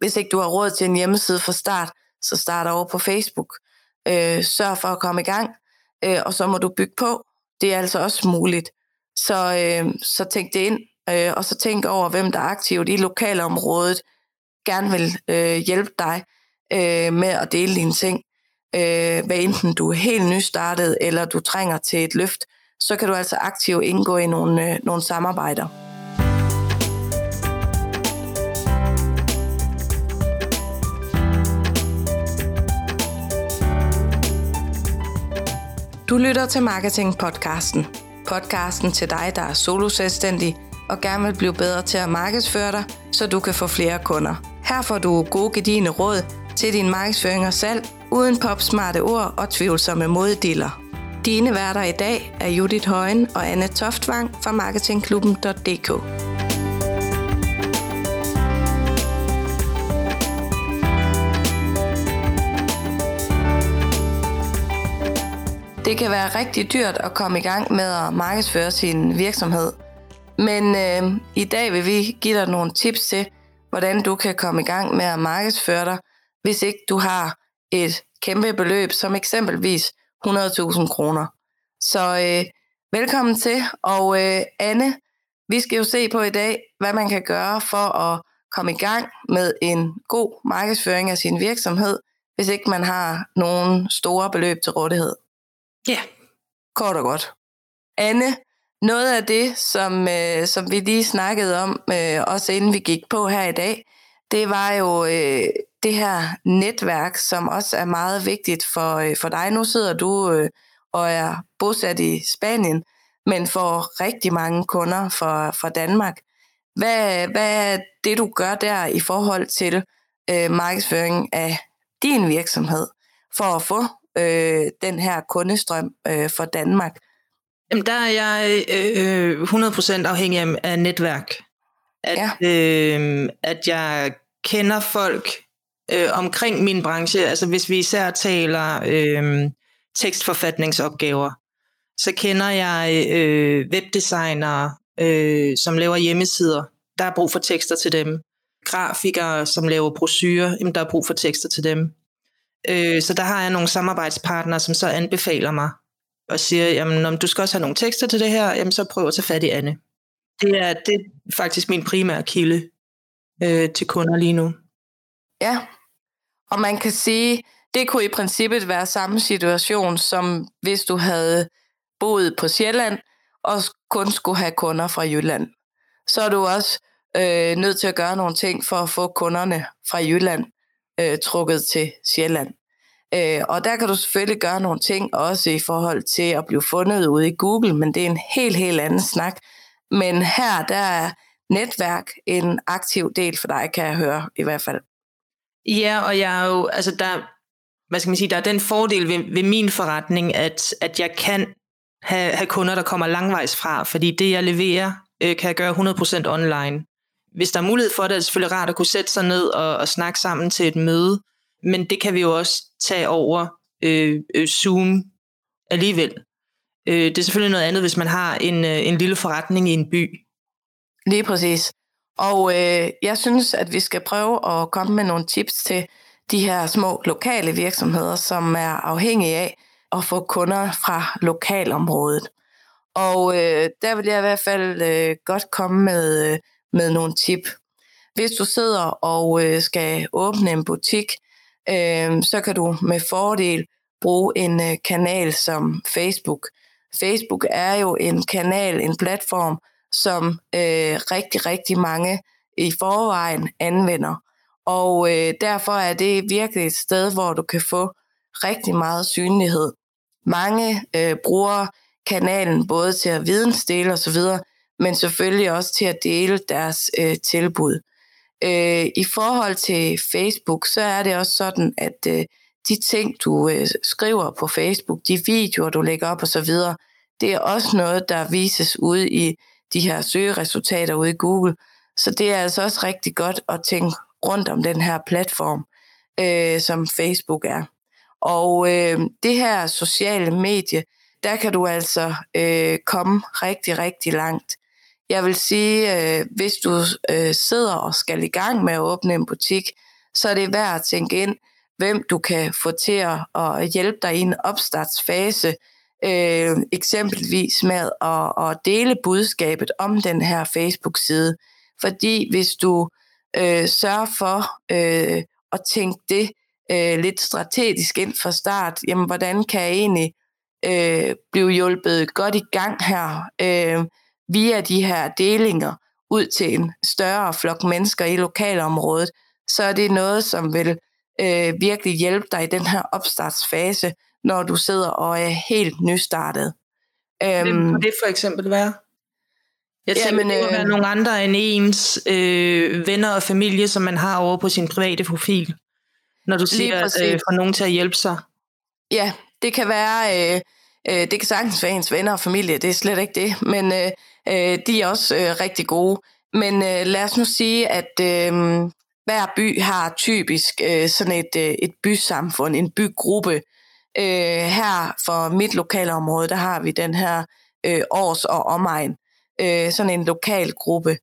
hvis ikke du har råd til en hjemmeside fra start, så start over på Facebook. Øh, sørg for at komme i gang, øh, og så må du bygge på. Det er altså også muligt. Så, øh, så tænk det ind, øh, og så tænk over, hvem der er aktivt i lokalområdet, gerne vil øh, hjælpe dig øh, med at dele dine ting. Øh, hvad enten du er helt nystartet, eller du trænger til et løft, så kan du altså aktivt indgå i nogle, øh, nogle samarbejder. Du lytter til Marketing Podcasten. Podcasten til dig, der er solo selvstændig og gerne vil blive bedre til at markedsføre dig, så du kan få flere kunder. Her får du gode gedigende råd til din markedsføring og salg, uden popsmarte ord og tvivlsomme moddiller. Dine værter i dag er Judith Højen og Anne Toftvang fra marketingklubben.dk. Det kan være rigtig dyrt at komme i gang med at markedsføre sin virksomhed. Men øh, i dag vil vi give dig nogle tips til, hvordan du kan komme i gang med at markedsføre dig, hvis ikke du har et kæmpe beløb, som eksempelvis 100.000 kroner. Så øh, velkommen til, og øh, Anne, vi skal jo se på i dag, hvad man kan gøre for at komme i gang med en god markedsføring af sin virksomhed, hvis ikke man har nogen store beløb til rådighed. Ja. Kort og godt. Anne, noget af det, som, øh, som vi lige snakkede om, øh, også inden vi gik på her i dag, det var jo øh, det her netværk, som også er meget vigtigt for, øh, for dig. Nu sidder du øh, og er bosat i Spanien, men får rigtig mange kunder fra, fra Danmark. Hvad, hvad er det, du gør der i forhold til øh, markedsføring af din virksomhed, for at få øh, den her kundestrøm øh, for Danmark? Jamen, der er jeg øh, 100% afhængig af, netværk. At, ja. øh, at jeg kender folk øh, omkring min branche. Altså hvis vi især taler øh, tekstforfatningsopgaver, så kender jeg øh, webdesignere, øh, som laver hjemmesider. Der er brug for tekster til dem. Grafikere, som laver brochurer, jamen, der er brug for tekster til dem. Øh, så der har jeg nogle samarbejdspartnere, som så anbefaler mig og siger, jamen om du skal også have nogle tekster til det her, jamen så prøv at tage fat i Anne. Det er, det er faktisk min primære kilde øh, til kunder lige nu. Ja, og man kan sige, det kunne i princippet være samme situation, som hvis du havde boet på Sjælland, og kun skulle have kunder fra Jylland. Så er du også øh, nødt til at gøre nogle ting for at få kunderne fra Jylland øh, trukket til Sjælland. Øh, og der kan du selvfølgelig gøre nogle ting, også i forhold til at blive fundet ude i Google, men det er en helt, helt anden snak. Men her, der er netværk en aktiv del for dig, kan jeg høre i hvert fald. Ja, og jeg er jo, altså der, hvad skal man sige, der er den fordel ved, ved min forretning, at, at jeg kan have, have kunder, der kommer langvejs fra, fordi det, jeg leverer, øh, kan jeg gøre 100% online. Hvis der er mulighed for det, er det selvfølgelig rart at kunne sætte sig ned og, og snakke sammen til et møde, men det kan vi jo også tage over øh, øh, Zoom alligevel. Øh, det er selvfølgelig noget andet, hvis man har en, øh, en lille forretning i en by. Lige præcis. Og øh, jeg synes, at vi skal prøve at komme med nogle tips til de her små lokale virksomheder, som er afhængige af at få kunder fra lokalområdet. Og øh, der vil jeg i hvert fald øh, godt komme med, øh, med nogle tip. Hvis du sidder og øh, skal åbne en butik, øh, så kan du med fordel bruge en øh, kanal som Facebook. Facebook er jo en kanal, en platform, som øh, rigtig, rigtig mange i forvejen anvender. Og øh, derfor er det virkelig et sted, hvor du kan få rigtig meget synlighed. Mange øh, bruger kanalen både til at vidensdele osv., men selvfølgelig også til at dele deres øh, tilbud. Øh, I forhold til Facebook, så er det også sådan, at øh, de ting, du øh, skriver på Facebook, de videoer, du lægger op osv., det er også noget, der vises ude i de her søgeresultater ude i Google. Så det er altså også rigtig godt at tænke rundt om den her platform, øh, som Facebook er. Og øh, det her sociale medie, der kan du altså øh, komme rigtig, rigtig langt jeg vil sige, øh, hvis du øh, sidder og skal i gang med at åbne en butik, så er det værd at tænke ind, hvem du kan få til at hjælpe dig i en opstartsfase, øh, eksempelvis med at, at dele budskabet om den her Facebook-side. Fordi hvis du øh, sørger for øh, at tænke det øh, lidt strategisk ind fra start, jamen hvordan kan jeg egentlig øh, blive hjulpet godt i gang her øh, via de her delinger ud til en større flok mennesker i lokalområdet, så er det noget, som vil øh, virkelig hjælpe dig i den her opstartsfase, når du sidder og er helt nystartet. Øhm, det for eksempel være? Jeg tænker, Jamen, det må øh, være nogle andre end ens øh, venner og familie, som man har over på sin private profil, når du siger, øh, får nogen til at hjælpe sig. Ja, det kan være, øh, øh, det kan sagtens være ens venner og familie, det er slet ikke det, men øh, øh, de er også øh, rigtig gode. Men øh, lad os nu sige, at øh, hver by har typisk øh, sådan et, øh, et bysamfund, en bygruppe. Øh, her for mit lokale område, der har vi den her øh, års og omegn, øh, sådan en lokal gruppe.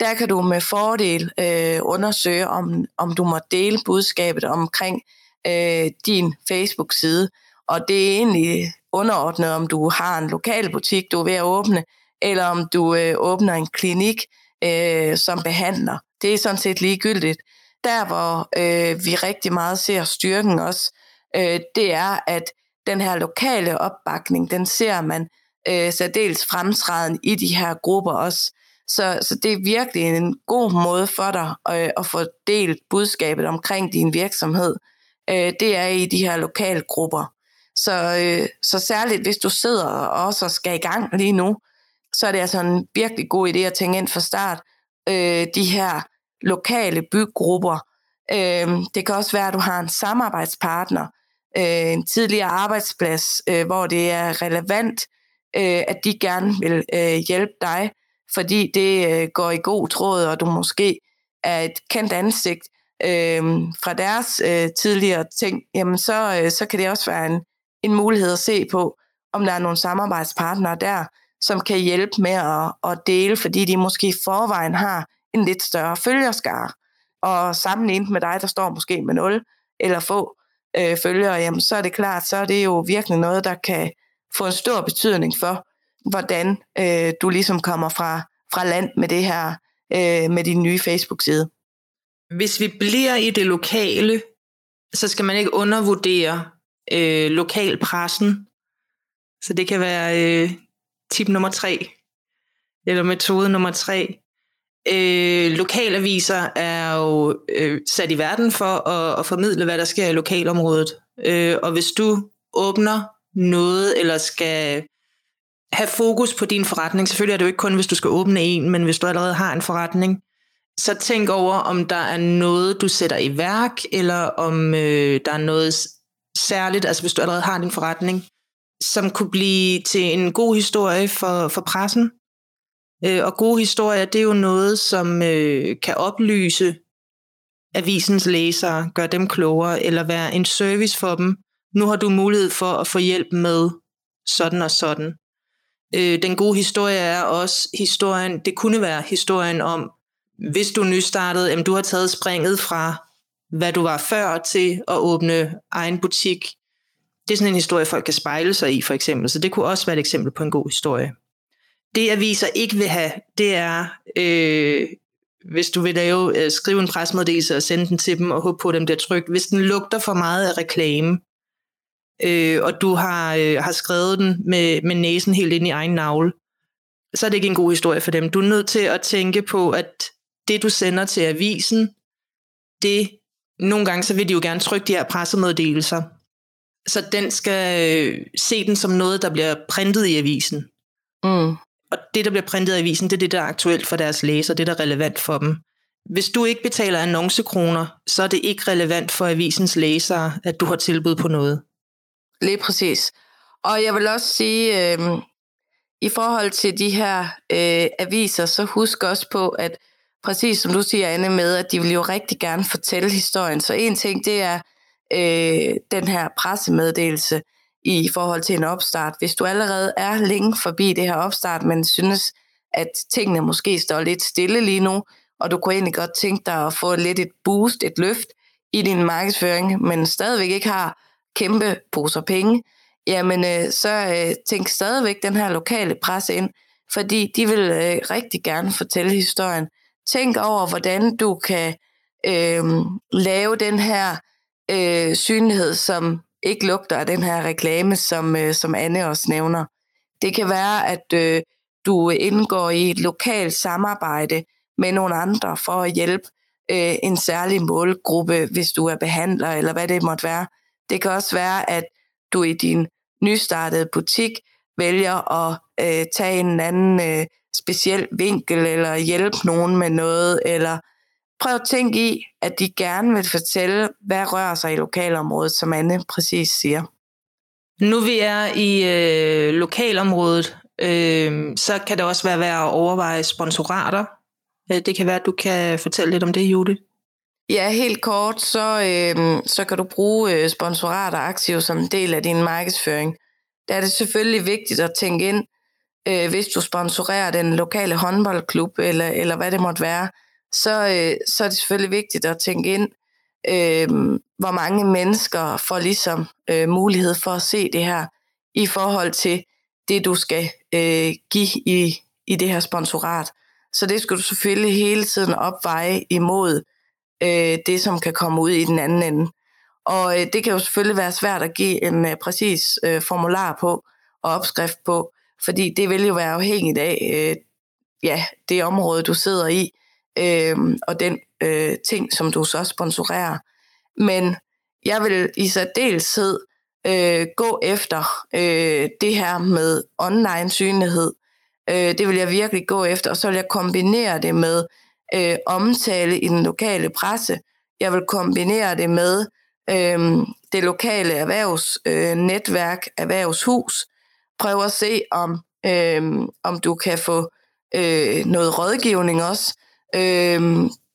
Der kan du med fordel øh, undersøge, om, om du må dele budskabet omkring øh, din Facebook-side. Og det er egentlig underordnet, om du har en lokal butik, du er ved at åbne, eller om du øh, åbner en klinik øh, som behandler. Det er sådan set ligegyldigt. Der, hvor øh, vi rigtig meget ser styrken også, øh, det er, at den her lokale opbakning, den ser man øh, særdeles fremtræden i de her grupper også. Så, så det er virkelig en god måde for dig øh, at få delt budskabet omkring din virksomhed. Øh, det er i de her lokale grupper. Så, øh, så særligt hvis du sidder og også skal i gang lige nu, så er det altså en virkelig god idé at tænke ind fra start. Øh, de her lokale bygrupper. Øh, det kan også være, at du har en samarbejdspartner, øh, en tidligere arbejdsplads, øh, hvor det er relevant, øh, at de gerne vil øh, hjælpe dig, fordi det øh, går i god tråd, og du måske er et kendt ansigt øh, fra deres øh, tidligere ting, jamen så, øh, så kan det også være en, en mulighed at se på, om der er nogle samarbejdspartnere der, som kan hjælpe med at, at dele, fordi de måske i forvejen har en lidt større følgerskare. Og sammenlignet med dig, der står måske med 0 eller få øh, følgere, jamen så er det klart, så er det jo virkelig noget, der kan få en stor betydning for, hvordan øh, du ligesom kommer fra, fra land med det her, øh, med din nye Facebook-side. Hvis vi bliver i det lokale, så skal man ikke undervurdere øh, lokalpressen. Så det kan være øh, tip nummer tre, eller metode nummer tre. Øh, lokalaviser er jo øh, sat i verden for at, at formidle, hvad der sker i lokalområdet. Øh, og hvis du åbner noget, eller skal have fokus på din forretning, selvfølgelig er det jo ikke kun, hvis du skal åbne en, men hvis du allerede har en forretning, så tænk over, om der er noget, du sætter i værk, eller om øh, der er noget særligt, altså hvis du allerede har din forretning, som kunne blive til en god historie for, for pressen. Øh, og gode historier, det er jo noget, som øh, kan oplyse avisens læsere, gøre dem klogere, eller være en service for dem. Nu har du mulighed for at få hjælp med sådan og sådan. Øh, den gode historie er også historien, det kunne være historien om, hvis du nystartede, jamen du har taget springet fra, hvad du var før til at åbne egen butik, det er sådan en historie, folk kan spejle sig i, for eksempel. Så det kunne også være et eksempel på en god historie. Det aviser ikke vil have, det er, øh, hvis du vil lave, øh, skrive en presmeddelelse og sende den til dem og håbe på, at dem bliver trygt. Hvis den lugter for meget af reklame, øh, og du har, øh, har skrevet den med, med næsen helt ind i egen navle, så er det ikke en god historie for dem. Du er nødt til at tænke på, at det du sender til avisen, det nogle gange så vil de jo gerne trykke de her pressemeddelelser, så den skal øh, se den som noget, der bliver printet i avisen. Mm. Og det, der bliver printet i avisen, det er det, der er aktuelt for deres læser, det, der er relevant for dem. Hvis du ikke betaler annoncekroner, så er det ikke relevant for avisens læsere, at du har tilbud på noget. Lige præcis. Og jeg vil også sige, øh, i forhold til de her øh, aviser, så husk også på, at præcis som du siger, Anne, med, at de vil jo rigtig gerne fortælle historien. Så en ting, det er øh, den her pressemeddelelse i forhold til en opstart. Hvis du allerede er længe forbi det her opstart, men synes, at tingene måske står lidt stille lige nu, og du kunne egentlig godt tænke dig at få lidt et boost, et løft i din markedsføring, men stadigvæk ikke har kæmpe poser penge, jamen øh, så øh, tænk stadigvæk den her lokale presse ind, fordi de vil øh, rigtig gerne fortælle historien. Tænk over, hvordan du kan øh, lave den her øh, synlighed, som ikke lugter af den her reklame, som, øh, som Anne også nævner. Det kan være, at øh, du indgår i et lokalt samarbejde med nogle andre for at hjælpe øh, en særlig målgruppe, hvis du er behandler, eller hvad det måtte være. Det kan også være, at du i din nystartede butik vælger at øh, tage en anden øh, speciel vinkel, eller hjælpe nogen med noget, eller prøv at tænke i, at de gerne vil fortælle, hvad rører sig i lokalområdet, som Anne præcis siger. Nu vi er i øh, lokalområdet, øh, så kan det også være værd at overveje sponsorater. Øh, det kan være, at du kan fortælle lidt om det, Judy. Ja, helt kort, så, øh, så kan du bruge øh, sponsorater aktivt som en del af din markedsføring. Der er det selvfølgelig vigtigt at tænke ind, øh, hvis du sponsorerer den lokale håndboldklub, eller, eller hvad det måtte være, så, øh, så er det selvfølgelig vigtigt at tænke ind, øh, hvor mange mennesker får ligesom øh, mulighed for at se det her, i forhold til det, du skal øh, give i, i det her sponsorat. Så det skal du selvfølgelig hele tiden opveje imod øh, det, som kan komme ud i den anden ende. Og øh, det kan jo selvfølgelig være svært at give en øh, præcis øh, formular på og opskrift på, fordi det vil jo være afhængigt af øh, ja, det område, du sidder i, øh, og den øh, ting, som du så sponsorerer. Men jeg vil i særdeleshed øh, gå efter øh, det her med online synlighed. Øh, det vil jeg virkelig gå efter, og så vil jeg kombinere det med øh, omtale i den lokale presse. Jeg vil kombinere det med øh, det lokale erhvervsnetværk, øh, erhvervshus. Prøv at se, om, øh, om du kan få øh, noget rådgivning også. Øh,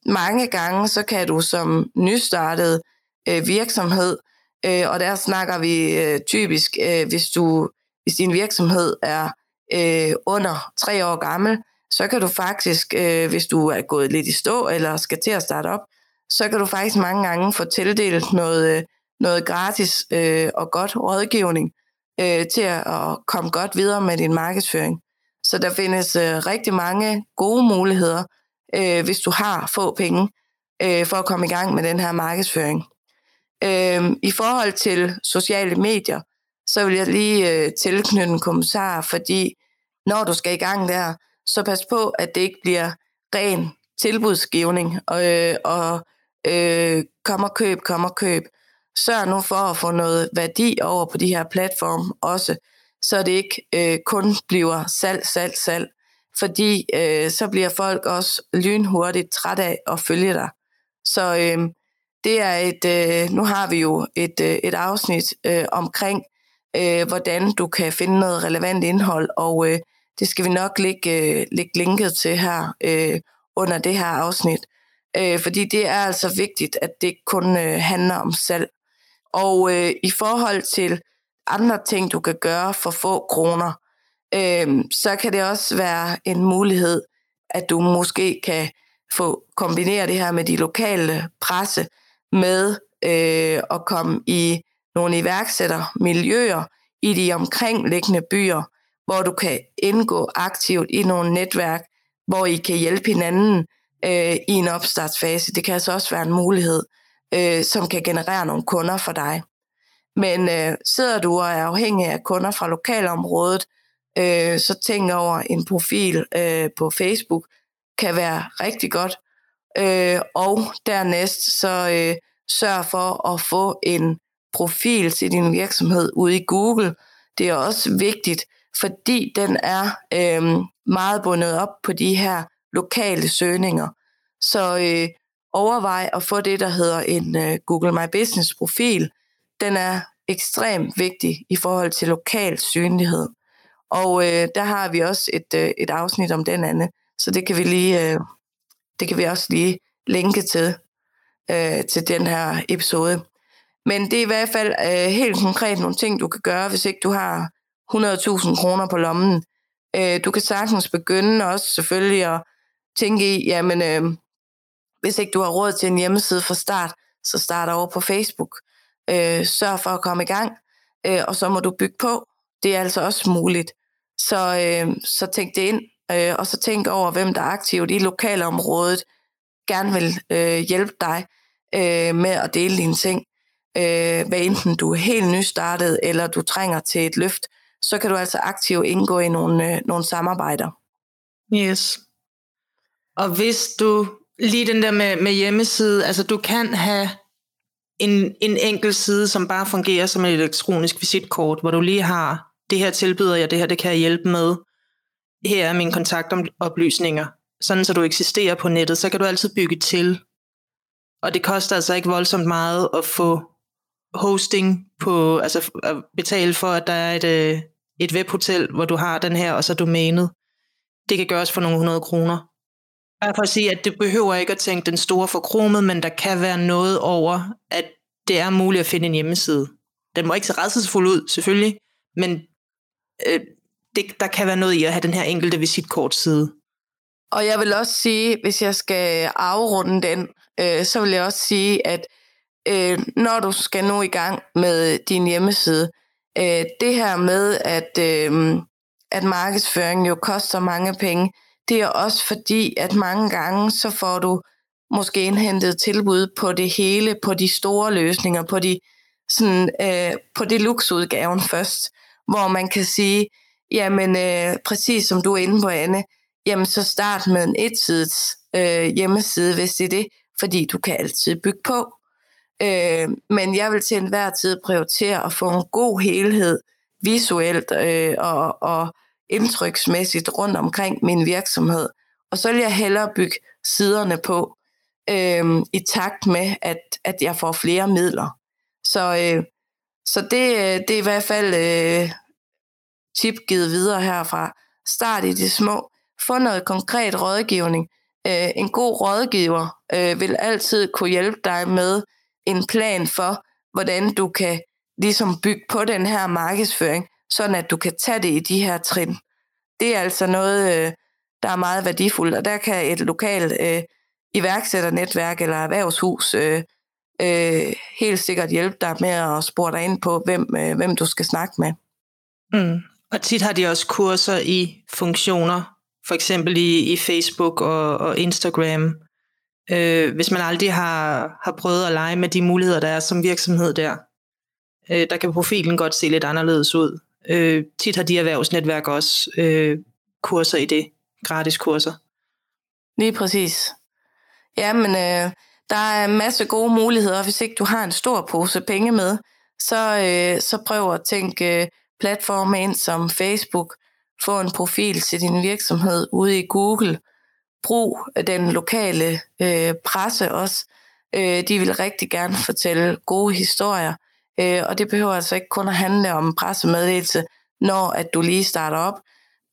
mange gange så kan du som nystartet øh, virksomhed, øh, og der snakker vi øh, typisk, øh, hvis du hvis din virksomhed er øh, under tre år gammel, så kan du faktisk, øh, hvis du er gået lidt i stå eller skal til at starte op, så kan du faktisk mange gange få tildelt noget, øh, noget gratis øh, og godt rådgivning øh, til at, at komme godt videre med din markedsføring. Så der findes øh, rigtig mange gode muligheder, øh, hvis du har få penge, øh, for at komme i gang med den her markedsføring. Øh, I forhold til sociale medier, så vil jeg lige øh, tilknytte en kommentar, fordi når du skal i gang der, så pas på, at det ikke bliver ren tilbudsgivning, og, øh, og øh, kom og køb, kom og køb. Sørg nu for at få noget værdi over på de her platforme også, så det ikke øh, kun bliver salg, salg, salg, fordi øh, så bliver folk også lynhurtigt træt af at følge dig. Så øh, det er et, øh, nu har vi jo et, øh, et afsnit øh, omkring, øh, hvordan du kan finde noget relevant indhold, og øh, det skal vi nok lægge, øh, lægge linket til her øh, under det her afsnit. Øh, fordi det er altså vigtigt, at det ikke kun øh, handler om salg. Og øh, i forhold til andre ting, du kan gøre for få kroner, øh, så kan det også være en mulighed, at du måske kan få kombinere det her med de lokale presse med øh, at komme i nogle iværksættermiljøer i de omkringliggende byer, hvor du kan indgå aktivt i nogle netværk, hvor I kan hjælpe hinanden øh, i en opstartsfase. Det kan altså også være en mulighed, øh, som kan generere nogle kunder for dig. Men øh, sidder du og er afhængig af kunder fra lokalområdet, øh, så tænk over en profil øh, på Facebook, kan være rigtig godt. Øh, og dernæst så øh, sørg for at få en profil til din virksomhed ude i Google. Det er også vigtigt, fordi den er øh, meget bundet op på de her lokale søgninger. Så øh, overvej at få det, der hedder en øh, Google My Business profil. Den er ekstremt vigtig i forhold til lokal synlighed. Og øh, der har vi også et, øh, et afsnit om den anden, så det kan vi lige, øh, det kan vi også lige linke til, øh, til den her episode. Men det er i hvert fald øh, helt konkret nogle ting, du kan gøre, hvis ikke du har 100.000 kroner på lommen. Øh, du kan sagtens begynde også selvfølgelig at tænke i, jamen, øh, hvis ikke du har råd til en hjemmeside fra start, så start over på Facebook. Øh, sørg for at komme i gang, øh, og så må du bygge på. Det er altså også muligt. Så, øh, så tænk det ind, øh, og så tænk over, hvem der er aktivt i lokalområdet, gerne vil øh, hjælpe dig øh, med at dele dine ting. Øh, hvad enten du er helt nystartet, eller du trænger til et løft, så kan du altså aktivt indgå i nogle, øh, nogle samarbejder. Yes. Og hvis du, lige den der med, med hjemmeside, altså du kan have en, en enkelt side, som bare fungerer som et elektronisk visitkort, hvor du lige har, det her tilbyder jeg, det her det kan jeg hjælpe med, her er mine kontaktoplysninger, sådan så du eksisterer på nettet, så kan du altid bygge til. Og det koster altså ikke voldsomt meget at få hosting på, altså at betale for, at der er et, øh, et webhotel, hvor du har den her, og så domænet. Det kan gøres for nogle hundrede kroner. Bare for at sige, at det behøver ikke at tænke den store forkromet, men der kan være noget over, at det er muligt at finde en hjemmeside. Den må ikke se redselsfuld ud, selvfølgelig, men øh, det, der kan være noget i at have den her enkelte visitkortside. Og jeg vil også sige, hvis jeg skal afrunde den, øh, så vil jeg også sige, at øh, når du skal nu i gang med din hjemmeside, øh, det her med, at, øh, at markedsføring jo koster mange penge, det er også fordi, at mange gange så får du måske indhentet tilbud på det hele, på de store løsninger, på de sådan, øh, på det luksudgaven først, hvor man kan sige, jamen øh, præcis som du er inde på, Anne, jamen så start med en etsides øh, hjemmeside, hvis det er det, fordi du kan altid bygge på. Øh, men jeg vil til enhver tid prioritere at få en god helhed visuelt øh, og, og indtryksmæssigt rundt omkring min virksomhed. Og så vil jeg hellere bygge siderne på øh, i takt med, at, at jeg får flere midler. Så, øh, så det, øh, det er i hvert fald øh, tip givet videre herfra. Start i det små. Få noget konkret rådgivning. Øh, en god rådgiver øh, vil altid kunne hjælpe dig med en plan for, hvordan du kan ligesom bygge på den her markedsføring, sådan at du kan tage det i de her trin. Det er altså noget, øh, der er meget værdifuldt, og der kan et lokalt øh, iværksætternetværk eller erhvervshus øh, øh, helt sikkert hjælpe dig med at spore dig ind på, hvem, øh, hvem du skal snakke med. Mm. Og tit har de også kurser i funktioner, for eksempel i, i Facebook og, og Instagram. Øh, hvis man aldrig har, har prøvet at lege med de muligheder, der er som virksomhed der, øh, der kan profilen godt se lidt anderledes ud. Øh, tit har de erhvervsnetværk også øh, kurser i det, gratis kurser. Lige præcis. Jamen, øh, der er en masse gode muligheder, hvis ikke du har en stor pose penge med, så, øh, så prøv at tænke øh, platforme ind som Facebook, få en profil til din virksomhed ude i Google, brug den lokale øh, presse også. Øh, de vil rigtig gerne fortælle gode historier, øh, og det behøver altså ikke kun at handle om pressemeddelelse, når at du lige starter op.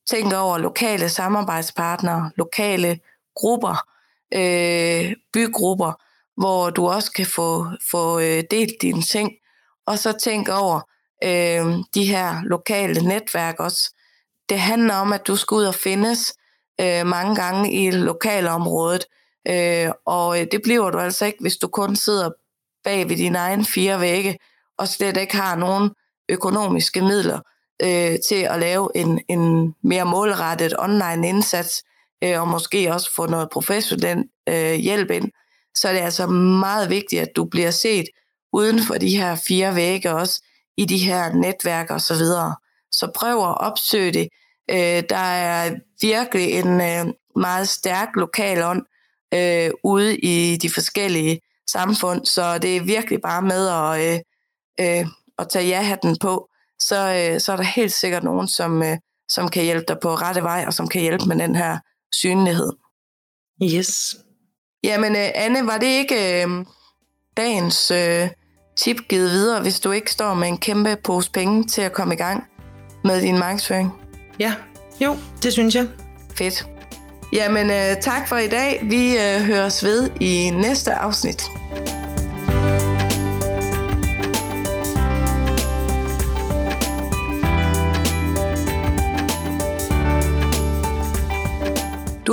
Tænk over lokale samarbejdspartnere, lokale grupper, øh, bygrupper, hvor du også kan få, få øh, delt dine ting. Og så tænk over øh, de her lokale netværk også. Det handler om, at du skal ud og findes øh, mange gange i lokalområdet, øh, og øh, det bliver du altså ikke, hvis du kun sidder bag ved dine egne fire vægge, og slet ikke har nogen økonomiske midler øh, til at lave en, en mere målrettet online indsats, øh, og måske også få noget professionel øh, hjælp ind, så er det altså meget vigtigt, at du bliver set uden for de her fire vægge også, i de her netværk og så videre. Så prøv at opsøge det. Øh, der er virkelig en øh, meget stærk lokal ånd øh, ude i de forskellige samfund, så det er virkelig bare med at, øh, øh, at tage ja-hatten på. Så, øh, så er der helt sikkert nogen, som, øh, som kan hjælpe dig på rette vej, og som kan hjælpe med den her synlighed. Yes. Jamen, øh, Anne, var det ikke øh, dagens øh, tip givet videre, hvis du ikke står med en kæmpe pose penge til at komme i gang med din markedsføring? Ja, jo, det synes jeg. Fedt. Jamen, øh, tak for i dag. Vi øh, høres ved i næste afsnit.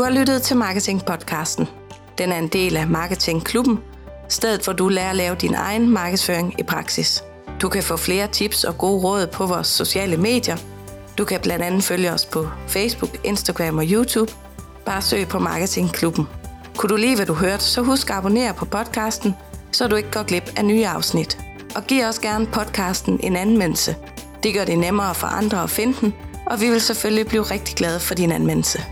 Du har lyttet til Marketing-podcasten. Den er en del af Marketing Klubben, stedet hvor du lærer at lave din egen markedsføring i praksis. Du kan få flere tips og gode råd på vores sociale medier. Du kan blandt andet følge os på Facebook, Instagram og YouTube. Bare søg på Marketing Klubben. Kunne du lide, hvad du hørte, så husk at abonnere på podcasten, så du ikke går glip af nye afsnit. Og giv os gerne podcasten en anmeldelse. Det gør det nemmere for andre at finde den, og vi vil selvfølgelig blive rigtig glade for din anmeldelse.